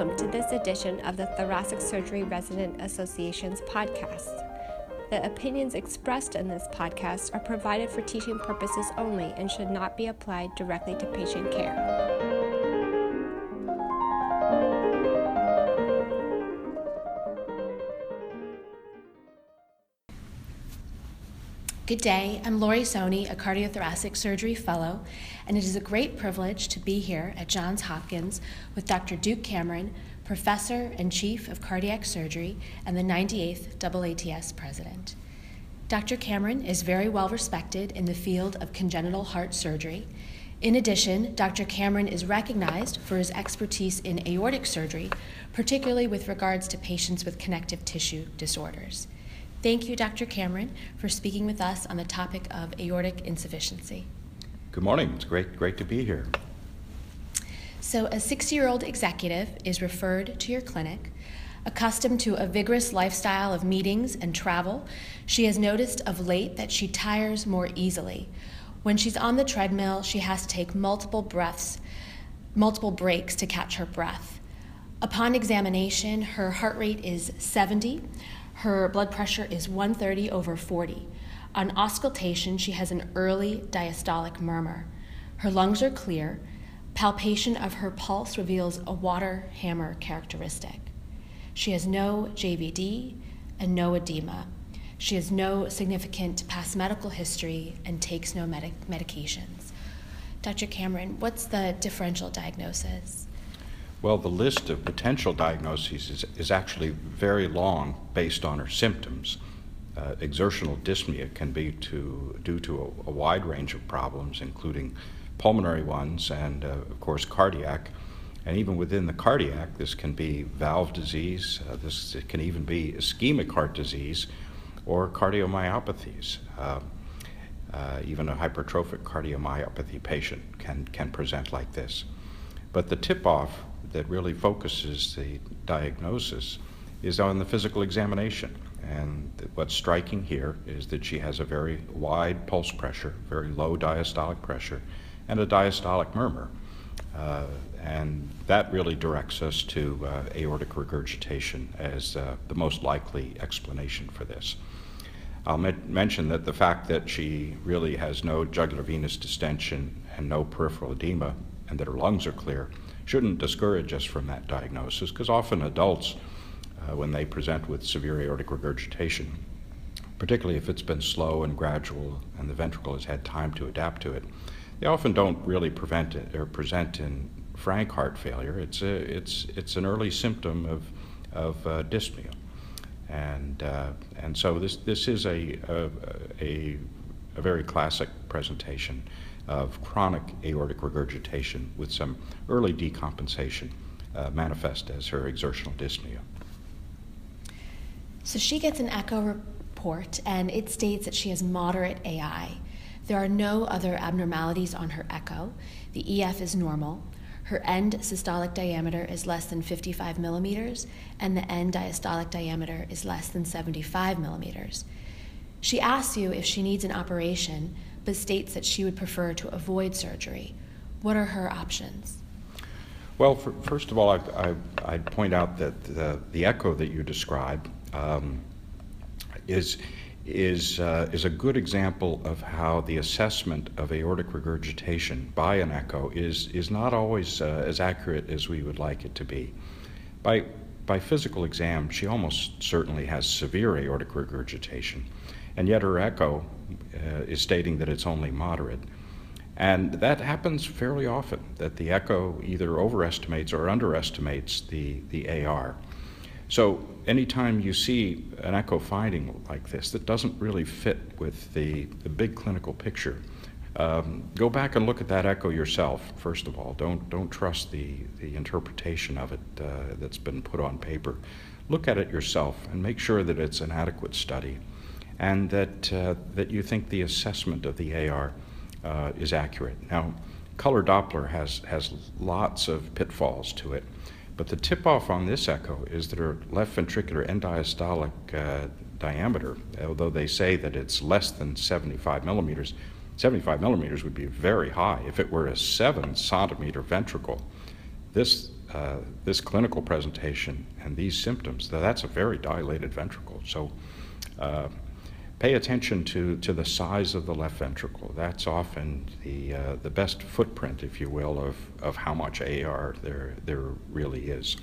welcome to this edition of the Thoracic Surgery Resident Association's podcast. The opinions expressed in this podcast are provided for teaching purposes only and should not be applied directly to patient care. Good day. I'm Lori Soni, a cardiothoracic surgery fellow, and it is a great privilege to be here at Johns Hopkins with Dr. Duke Cameron, professor and chief of cardiac surgery and the 98th AATS president. Dr. Cameron is very well respected in the field of congenital heart surgery. In addition, Dr. Cameron is recognized for his expertise in aortic surgery, particularly with regards to patients with connective tissue disorders. Thank you, Dr. Cameron, for speaking with us on the topic of aortic insufficiency. Good morning. It's great, great to be here. So, a 60 year old executive is referred to your clinic. Accustomed to a vigorous lifestyle of meetings and travel, she has noticed of late that she tires more easily. When she's on the treadmill, she has to take multiple breaths, multiple breaks to catch her breath. Upon examination, her heart rate is 70, her blood pressure is 130 over 40. On auscultation, she has an early diastolic murmur. Her lungs are clear. Palpation of her pulse reveals a water hammer characteristic. She has no JVD and no edema. She has no significant past medical history and takes no medic- medications. Dr. Cameron, what's the differential diagnosis? Well, the list of potential diagnoses is, is actually very long based on her symptoms. Uh, exertional dyspnea can be to, due to a, a, wide range of problems, including pulmonary ones and, uh, of course, cardiac. And even within the cardiac, this can be valve disease, uh, this can even be ischemic heart disease or cardiomyopathies. Uh, uh, even a hypertrophic cardiomyopathy patient can, can present like this. But the tip off that really focuses the diagnosis is on the physical examination. And what's striking here is that she has a very wide pulse pressure, very low diastolic pressure, and a diastolic murmur. Uh, and that really directs us to uh, aortic regurgitation as uh, the most likely explanation for this. I'll mention that the fact that she really has no jugular venous distension and no peripheral edema, and that her lungs are clear, shouldn't discourage us from that diagnosis because often adults, uh, when they present with severe aortic regurgitation, particularly if it's been slow and gradual and the ventricle has had time to adapt to it, they often don't really prevent it or present in frank heart failure. It's, a, it's, it's an early symptom of, of uh, dyspnea. And, uh, and so this, this is a, a, a, a very classic presentation of chronic aortic regurgitation with some early decompensation uh, manifest as her exertional dyspnea. So she gets an echo report and it states that she has moderate AI. There are no other abnormalities on her echo. The EF is normal. Her end systolic diameter is less than 55 millimeters, and the end diastolic diameter is less than 75 millimeters. She asks you if she needs an operation, but states that she would prefer to avoid surgery. What are her options? Well, for, first of all, I, would point out that the, the echo that you described um, is, is, uh, is a good example of how the assessment of aortic regurgitation by an echo is, is not always uh, as accurate as we would like it to be. By, by physical exam, she almost certainly has severe aortic regurgitation, and yet her echo uh, is stating that it's only moderate. And that happens fairly often, that the echo either overestimates or underestimates the, the AR. So anytime you see an echo finding like this that doesn't really fit with the, the big clinical picture, um, go back and look at that echo yourself, first of all. Don't, don't trust the, the interpretation of it uh, that's been put on paper. Look at it yourself and make sure that it's an adequate study and that, uh, that you think the assessment of the AR uh, is accurate. Now, color Doppler has, has lots of pitfalls to it, but the tip off on this echo is that her left ventricular end diastolic uh, diameter, although they say that it's less than 75 millimeters, 75 millimeters would be very high. If it were a 7 centimeter ventricle, this uh, this clinical presentation and these symptoms, that's a very dilated ventricle. So uh, pay attention to, to the size of the left ventricle. That's often the, uh, the best footprint, if you will, of, of how much AR there, there really is.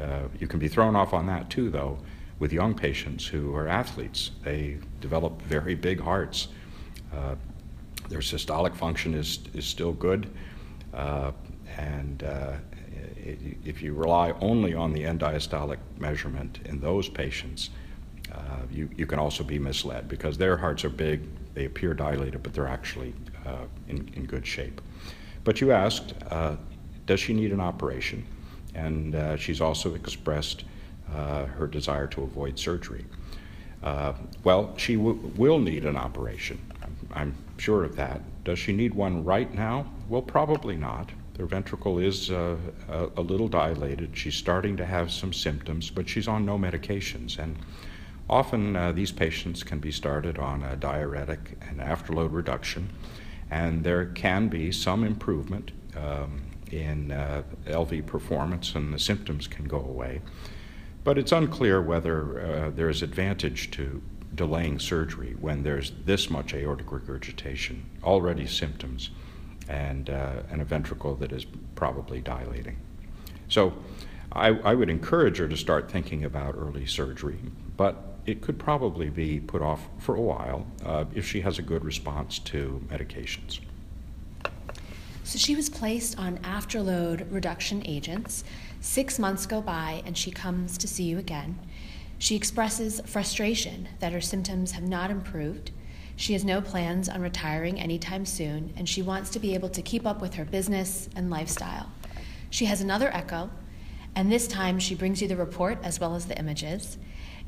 Uh, you can be thrown off on that too, though, with young patients who are athletes. They develop very big hearts. Uh, their systolic function is, is still good. Uh, and uh, if you rely only on the end diastolic measurement in those patients, uh, you, you can also be misled because their hearts are big, they appear dilated, but they're actually uh, in, in good shape. But you asked, uh, does she need an operation? And uh, she's also expressed uh, her desire to avoid surgery. Uh, well, she w- will need an operation. I'm, sure of that. Does she need one right now? Well, probably not. Her ventricle is a, a, little dilated. She's starting to have some symptoms, but she's on no medications. And often uh, these patients can be started on a diuretic and afterload reduction, and there can be some improvement um, in uh, LV performance, and the symptoms can go away. But it's unclear whether uh, there's advantage to delaying surgery when there's this much aortic regurgitation, already symptoms and, uh, and a ventricle that is probably dilating. So I, I, would encourage her to start thinking about early surgery, but it could probably be put off for a while uh, if she has a good response to medications. So she was placed on afterload reduction agents. Six months go by and she comes to see you again. She expresses frustration that her symptoms have not improved she has no plans on retiring anytime soon, and she wants to be able to keep up with her business and lifestyle. She has another echo, and this time she brings you the report as well as the images.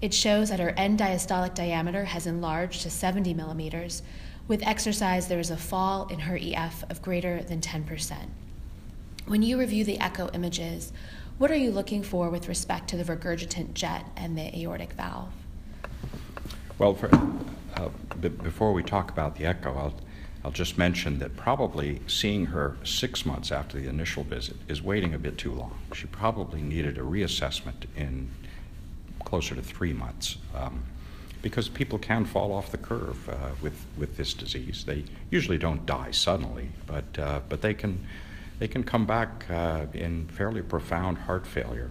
It shows that her end diastolic diameter has enlarged to 70 millimeters. With exercise, there is a fall in her EF of greater than 10%. When you review the echo images, what are you looking for with respect to the regurgitant jet and the aortic valve? Well, for, uh, b- before we talk about the echo, I'll, I'll just mention that probably seeing her six months after the initial visit is waiting a bit too long. She probably needed a reassessment in closer to three months. Um, because people can fall off the curve uh, with, with this disease. They usually don't die suddenly, but, uh, but they, can, they can come back uh, in fairly profound heart failure.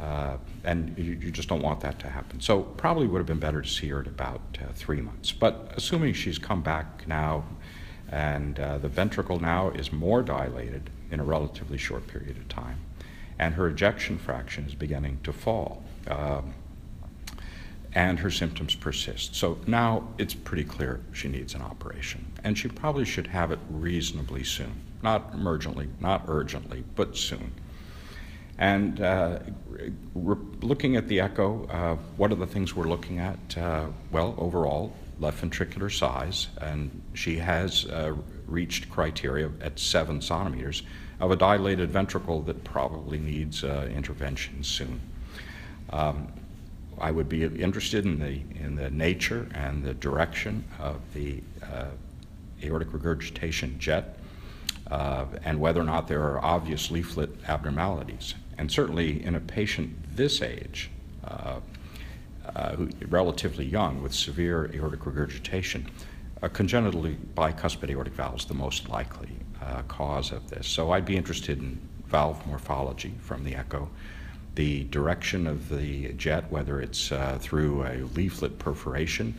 Uh, and you, you, just don't want that to happen. So probably would have been better to see her at about uh, three months. But assuming she's come back now, and uh, the ventricle now is more dilated in a relatively short period of time, and her ejection fraction is beginning to fall, um, and her symptoms persist. So now it's pretty clear she needs an operation, and she probably should have it reasonably soon. Not emergently, not urgently, but soon. And uh, looking at the echo, uh, what are the things we're looking at? Uh, well, overall, left ventricular size, and she has uh, reached criteria at seven centimeters of a dilated ventricle that probably needs uh, intervention soon. Um, I would be interested in the, in the nature and the direction of the uh, aortic regurgitation jet. Uh, and whether or not there are obvious leaflet abnormalities and certainly in a patient this age, uh, uh, relatively young with severe aortic regurgitation, a congenitally bicuspid aortic valve is the most likely uh, cause of this. So I'd be interested in valve morphology from the echo, the direction of the jet, whether it's uh, through a leaflet perforation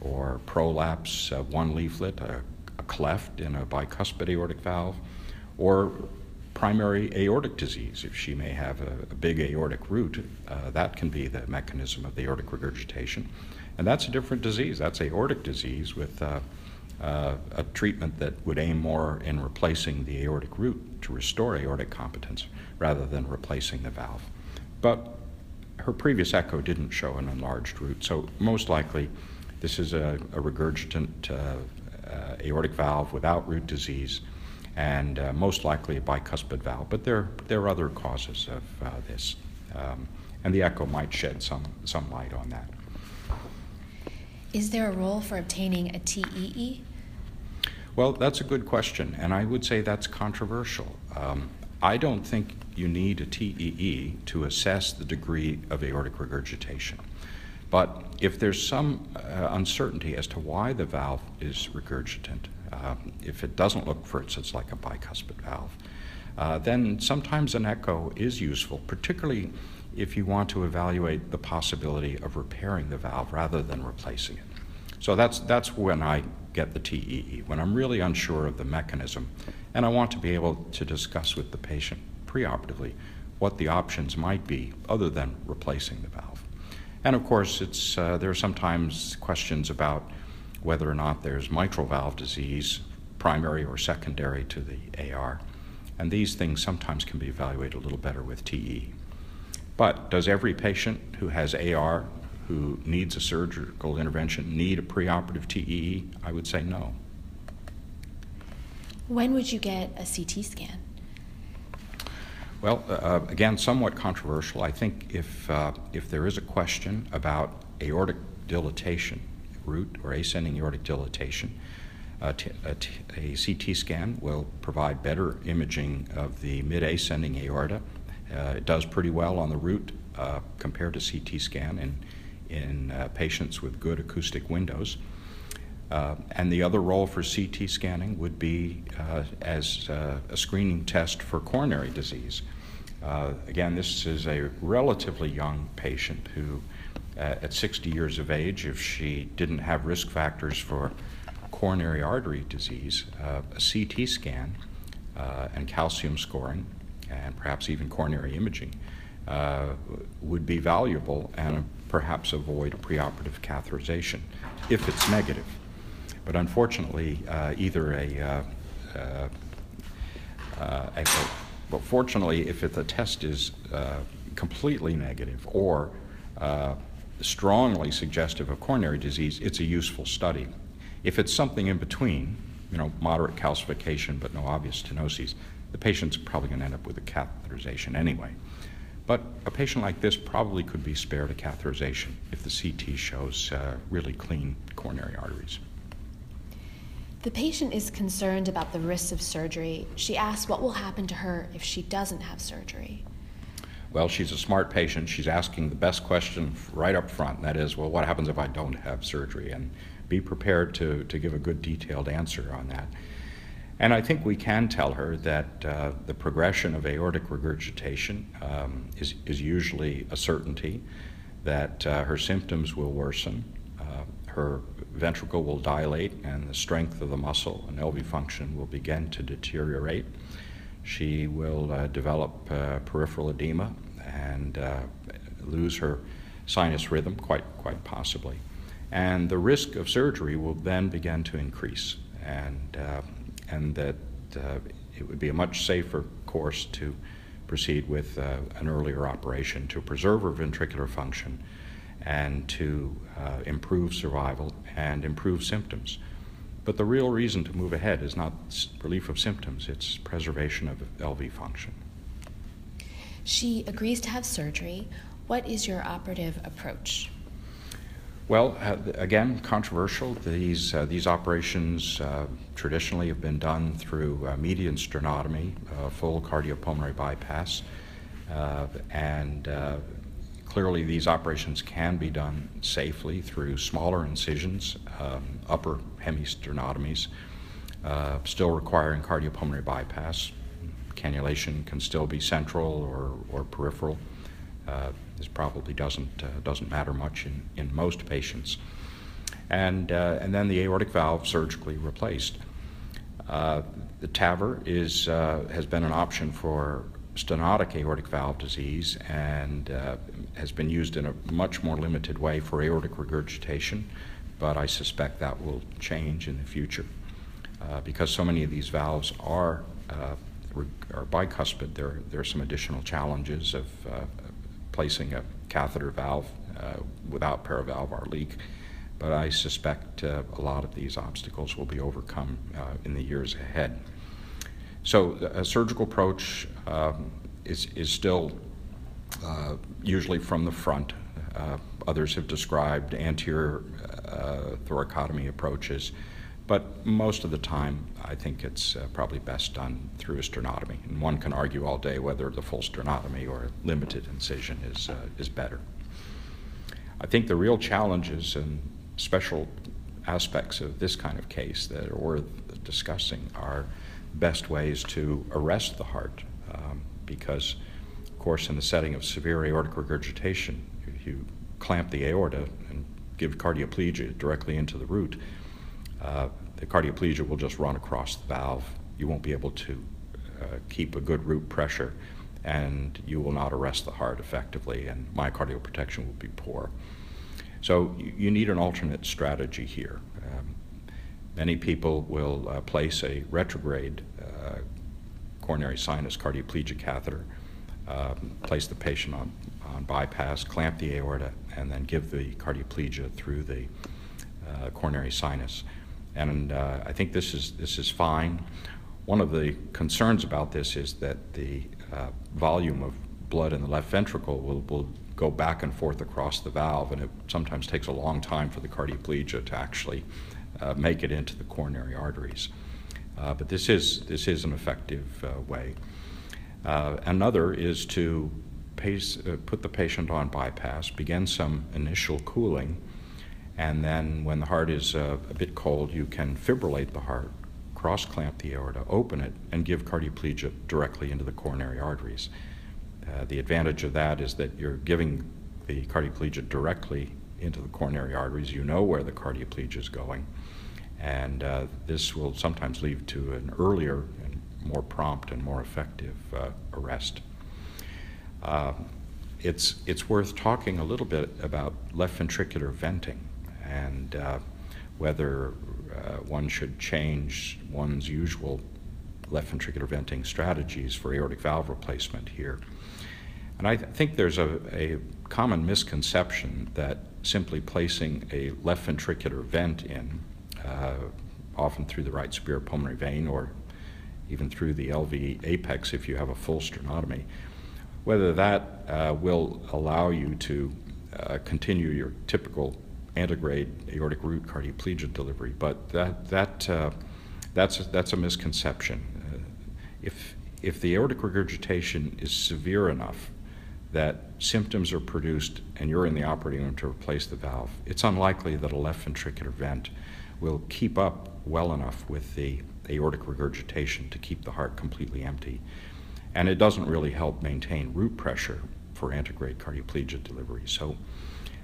or prolapse of one leaflet, a, a cleft in a bicuspid aortic valve, or primary aortic disease. If she may have a, a big aortic root, uh, that can be the mechanism of the aortic regurgitation. And that's a different disease. That's aortic disease with uh, uh, a treatment that would aim more in replacing the aortic root to restore aortic competence rather than replacing the valve. But her previous echo didn't show an enlarged root, so most likely this is a, a regurgitant uh, uh, aortic valve without root disease and uh, most likely a bicuspid valve. But there, there are other causes of uh, this, um, and the echo might shed some, some light on that. Is there a role for obtaining a TEE? Well, that's a good question, and I would say that's controversial. Um, I don't think you need a TEE to assess the degree of aortic regurgitation. But if there's some uh, uncertainty as to why the valve is regurgitant, uh, if it doesn't look, for instance, like a bicuspid valve, uh, then sometimes an echo is useful, particularly if you want to evaluate the possibility of repairing the valve rather than replacing it. So that's, that's when I get the TEE, when I'm really unsure of the mechanism, and I want to be able to discuss with the patient preoperatively what the options might be other than replacing the valve. And of course, it's, uh, there are sometimes questions about whether or not there's mitral valve disease, primary or secondary to the AR. And these things sometimes can be evaluated a little better with TE. But does every patient who has AR who needs a surgical intervention need a preoperative TEE? I would say no. When would you get a CT scan? Well, uh, again, somewhat controversial. I think if, uh, if there is a question about aortic dilatation, root or ascending aortic dilatation, a, t- a, t- a CT scan will provide better imaging of the mid ascending aorta. Uh, it does pretty well on the root uh, compared to CT scan in, in uh, patients with good acoustic windows. Uh, and the other role for CT scanning would be uh, as uh, a screening test for coronary disease. Uh, again, this is a relatively young patient who, uh, at 60 years of age, if she didn't have risk factors for coronary artery disease, uh, a CT scan and calcium scoring, and perhaps even coronary imaging, would be valuable and perhaps avoid preoperative catheterization if it's negative. But unfortunately, uh, either a, uh, uh, a, but fortunately, if the test is completely negative or strongly suggestive of coronary disease, it's a useful study. If it's something in between, you know, moderate calcification but no obvious stenoses, the patient's probably going to end up with a catheterization anyway. But a patient like this probably could be spared a catheterization if the CT shows uh, really clean coronary arteries. The patient is concerned about the risks of surgery. She asks what will happen to her if she doesn't have surgery. Well, she's a smart patient. She's asking the best question right up front, and that is, well, what happens if I don't have surgery? And be prepared to, to give a good detailed answer on that. And I think we can tell her that uh, the progression of aortic regurgitation um, is, is usually a certainty, that uh, her symptoms will worsen, her ventricle will dilate and the strength of the muscle and LV function will begin to deteriorate. She will uh, develop uh, peripheral edema and uh, lose her sinus rhythm, quite, quite possibly. And the risk of surgery will then begin to increase, and, uh, and that uh, it would be a much safer course to proceed with uh, an earlier operation to preserve her ventricular function and to uh, improve survival and improve symptoms. But the real reason to move ahead is not relief of symptoms, it's preservation of LV function. She agrees to have surgery. What is your operative approach? Well, uh, again, controversial. These, uh, these operations uh, traditionally have been done through uh, median sternotomy, uh, full cardiopulmonary bypass, uh, and Clearly, these operations can be done safely through smaller incisions, um, upper hemisternotomies, uh, still requiring cardiopulmonary bypass. Cannulation can still be central or, or peripheral. Uh, this probably doesn't, uh, doesn't matter much in, in most patients. And, uh, and then the aortic valve surgically replaced. Uh, the TAVR is, uh, has been an option for stenotic aortic valve disease and uh, has been used in a much more limited way for aortic regurgitation, but I suspect that will change in the future. Uh, because so many of these valves are, uh, are bicuspid, there, there are some additional challenges of uh, placing a catheter valve uh, without paravalvar leak. But I suspect uh, a lot of these obstacles will be overcome in the years ahead. So a surgical approach um, is, is still uh, usually from the front. Uh, others have described anterior uh, thoracotomy approaches But most of the time, I think it's uh, probably best done through a sternotomy. And one can argue all day whether the full sternotomy or limited incision is, uh, is better. I think the real challenges and special aspects of this kind of case that are worth discussing are best ways to arrest the heart. Um, because, of course, in the setting of severe aortic regurgitation, if you clamp the aorta and give cardioplegia directly into the root, uh, the cardioplegia will just run across the valve. You won't be able to uh, keep a good root pressure, and you will not arrest the heart effectively, and myocardial protection will be poor. So you need an alternate strategy here. Um, many people will uh, place a retrograde uh, coronary sinus cardioplegia catheter, um, place the patient on, on bypass, clamp the aorta, and then give the cardioplegia through the uh, coronary sinus. And uh, I think this is, this is fine. One of the concerns about this is that the uh, volume of blood in the left ventricle will, will go back and forth across the valve, and it sometimes takes a long time for the cardioplegia to actually uh, make it into the coronary arteries. Uh, but this is, this is an effective uh, way. Uh, another is to pace, uh, put the patient on bypass, begin some initial cooling, and then when the heart is a bit cold, you can fibrillate the heart, cross clamp the aorta, open it, and give cardioplegia directly into the coronary arteries. The advantage of that is that you're giving the cardioplegia directly into the coronary arteries. You know where the cardioplegia is going. And uh, this will sometimes lead to an earlier and more prompt and more effective uh, arrest. Uh, it's, it's worth talking a little bit about left ventricular venting and uh, whether uh, one should change one's usual left ventricular venting strategies for aortic valve replacement here. And I th- think there's a, a, common misconception that simply placing a left ventricular vent in, uh, often through the right superior pulmonary vein or even through the LV apex if you have a full sternotomy, whether that uh, will allow you to uh, continue your typical antegrade aortic root cardioplegia delivery. But that, that, uh, that's, a, that's a misconception. Uh, if, if the aortic regurgitation is severe enough that symptoms are produced and you're in the operating room to replace the valve, it's unlikely that a left ventricular vent will keep up well enough with the aortic regurgitation to keep the heart completely empty. And it doesn't really help maintain root pressure for antegrade cardioplegia delivery. So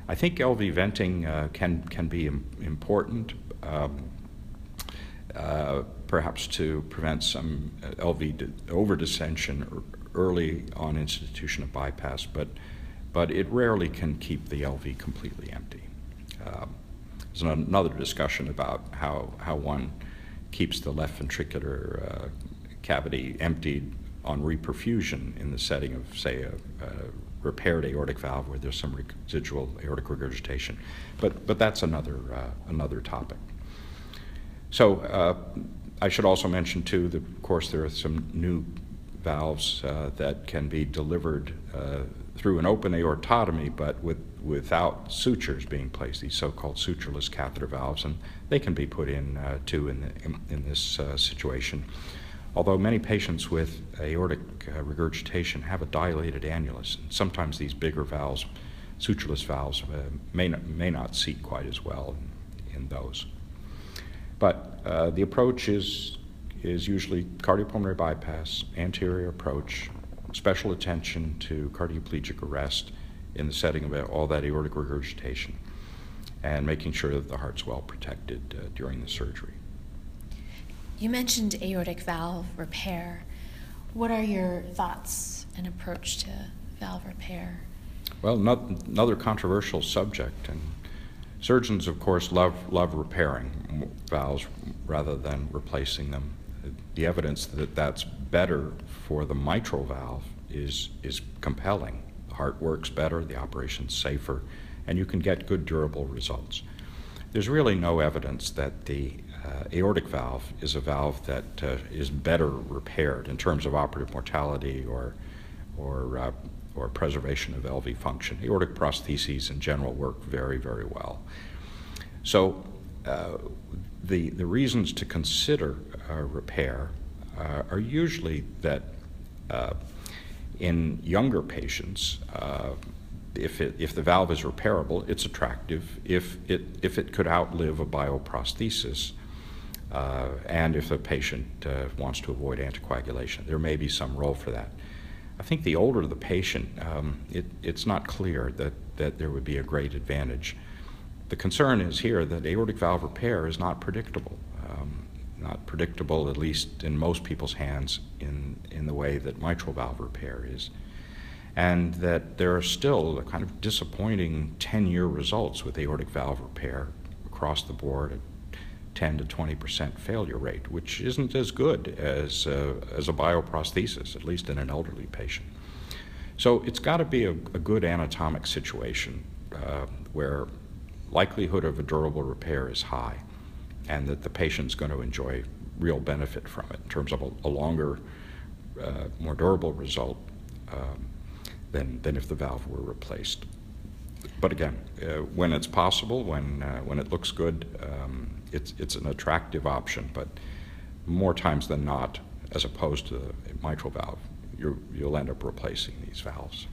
I think LV venting uh, can, can be Im- important. Um, uh, perhaps to prevent some uh, LV over distension early on institution of bypass, but, but it rarely can keep the LV completely empty. Um, there's another discussion about how, how one keeps the left ventricular uh, cavity emptied on reperfusion in the setting of, say, a, a repaired aortic valve where there's some residual aortic regurgitation. But, but that's another, uh, another topic. So uh, I should also mention, too, that of course there are some new valves uh, that can be delivered uh, through an open aortotomy, but with, without sutures being placed, these so-called sutureless catheter valves, and they can be put in, uh, too, in, the, in, in this uh, situation. Although many patients with aortic uh, regurgitation have a dilated annulus, and sometimes these bigger valves, sutureless valves, uh, may, not, may not seat quite as well in, in those. But the approach is, is usually cardiopulmonary bypass, anterior approach, special attention to cardioplegic arrest in the setting of all that aortic regurgitation, and making sure that the heart's well protected uh, during the surgery. You mentioned aortic valve repair. What are your thoughts and approach to valve repair? Well, not, another controversial subject, and surgeons, of course, love love repairing valves rather than replacing them. The evidence that that's better for the mitral valve is is compelling. The heart works better, the operation's safer, and you can get good durable results. There's really no evidence that the uh, aortic valve is a valve that uh, is better repaired in terms of operative mortality or, or, uh, or preservation of LV function. Aortic prostheses in general work very, very well. So, uh, the, the reasons to consider uh, repair uh, are usually that uh, in younger patients, if, it, if the valve is repairable, it's attractive. If it, if it could outlive a bioprosthesis, uh, and if the patient uh, wants to avoid anticoagulation, there may be some role for that. I think the older the patient, um, it, it's not clear that, that there would be a great advantage. The concern is here that aortic valve repair is not predictable, um, not predictable, at least in most people's hands, in, in the way that mitral valve repair is. And that there are still kind of disappointing 10 year results with aortic valve repair across the board 10 to 20 percent failure rate, which isn't as good as, uh, as a bioprosthesis, at least in an elderly patient. So it's got to be a, a, good anatomic situation uh, where likelihood of a durable repair is high and that the patient's going to enjoy real benefit from it in terms of a, a longer, uh, more durable result um, than, than if the valve were replaced. But again, uh, when it's possible, when, uh, when it looks good, um, it's, it's an attractive option, but more times than not, as opposed to a mitral valve, you will end up replacing these valves.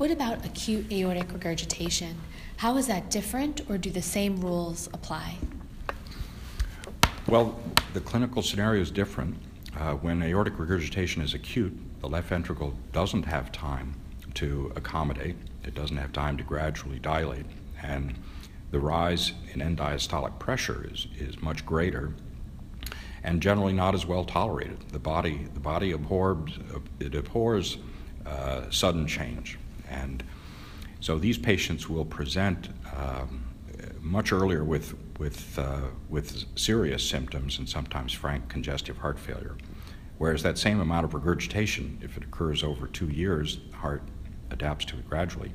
What about acute aortic regurgitation? How is that different, or do the same rules apply? Well, the clinical scenario is different. Uh, when aortic regurgitation is acute, the left ventricle doesn't have time to accommodate, it doesn't have time to gradually dilate, and the rise in end diastolic pressure is, is much greater and generally not as well tolerated. The body, the body abhors, it abhors uh, sudden change. And so these patients will present um, much earlier with, with, uh, with serious symptoms and sometimes frank congestive heart failure. Whereas that same amount of regurgitation, if it occurs over two years, the heart adapts to it gradually,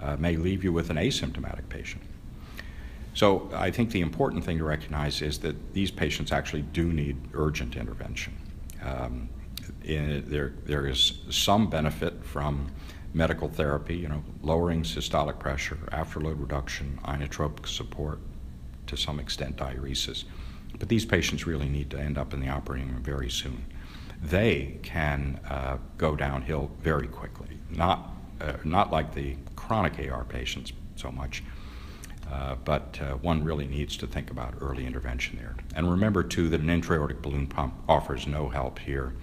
uh, may leave you with an asymptomatic patient. So I think the important thing to recognize is that these patients actually do need urgent intervention. Um, in, there, there is some benefit from medical therapy, you know, lowering systolic pressure, afterload reduction, inotropic support, to some extent diuresis. But these patients really need to end up in the operating room very soon. They can uh, go downhill very quickly, not, uh, not like the chronic AR patients so much, uh, but uh, one really needs to think about early intervention there. And remember, too, that an intra-aortic balloon pump offers no help here.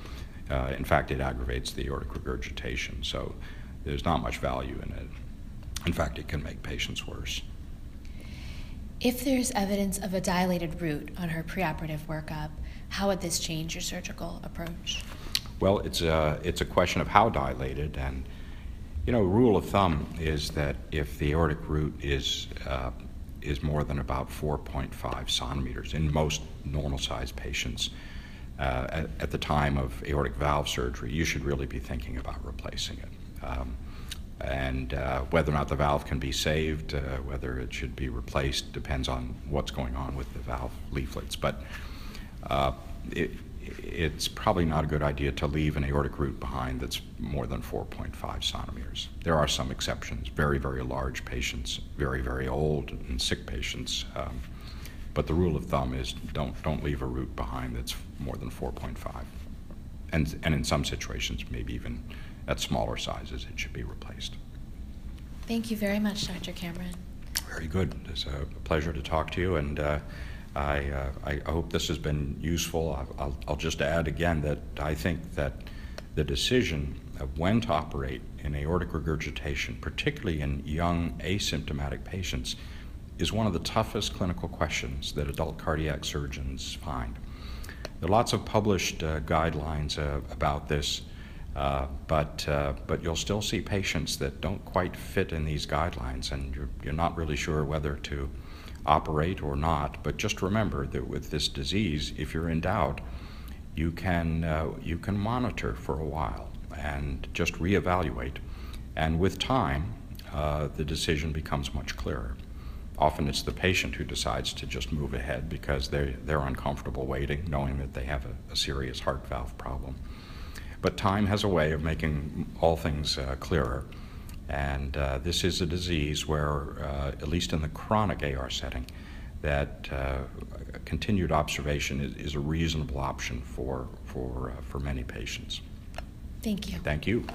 Uh, in fact, it aggravates the aortic regurgitation, so there's not much value in it. In fact, it can make patients worse. If there's evidence of a dilated root on her preoperative workup, how would this change your surgical approach? Well, it's a, it's a question of how dilated, and you know, rule of thumb is that if the aortic root is uh, is more than about 4.5 centimeters in most normal-sized patients uh, at, at, the time of aortic valve surgery, you should really be thinking about replacing it. Um, and uh, whether or not the valve can be saved, uh, whether it should be replaced, depends on what's going on with the valve leaflets. But uh, it, it's probably not a good idea to leave an aortic root behind that's more than 4.5 centimeters. There are some exceptions, very, very large patients, very, very old and sick patients. Um, but the rule of thumb is don't, don't leave a root behind that's more than 4.5. And, and in some situations, maybe even at smaller sizes, it should be replaced. Thank you very much, Dr. Cameron. Very good. It's a pleasure to talk to you. and. Uh, I, uh, I hope this has been useful. I'll, I'll, just add again that I think that the decision of when to operate in aortic regurgitation, particularly in young asymptomatic patients, is one of the toughest clinical questions that adult cardiac surgeons find. There are lots of published uh, guidelines uh, about this, uh, but, uh, but you'll still see patients that don't quite fit in these guidelines, and you're, you're not really sure whether to operate or not. But just remember that with this disease, if you're in doubt, you can, uh, you can monitor for a while and just reevaluate. And with time, uh, the decision becomes much clearer. Often it's the patient who decides to just move ahead because they're, they're uncomfortable waiting, knowing that they have a, a serious heart valve problem. But time has a way of making all things uh, clearer. And uh, this is a disease where, uh, at least in the chronic AR setting, that uh, continued observation is, is, a reasonable option for, for, uh, for many patients. Thank you. Thank you.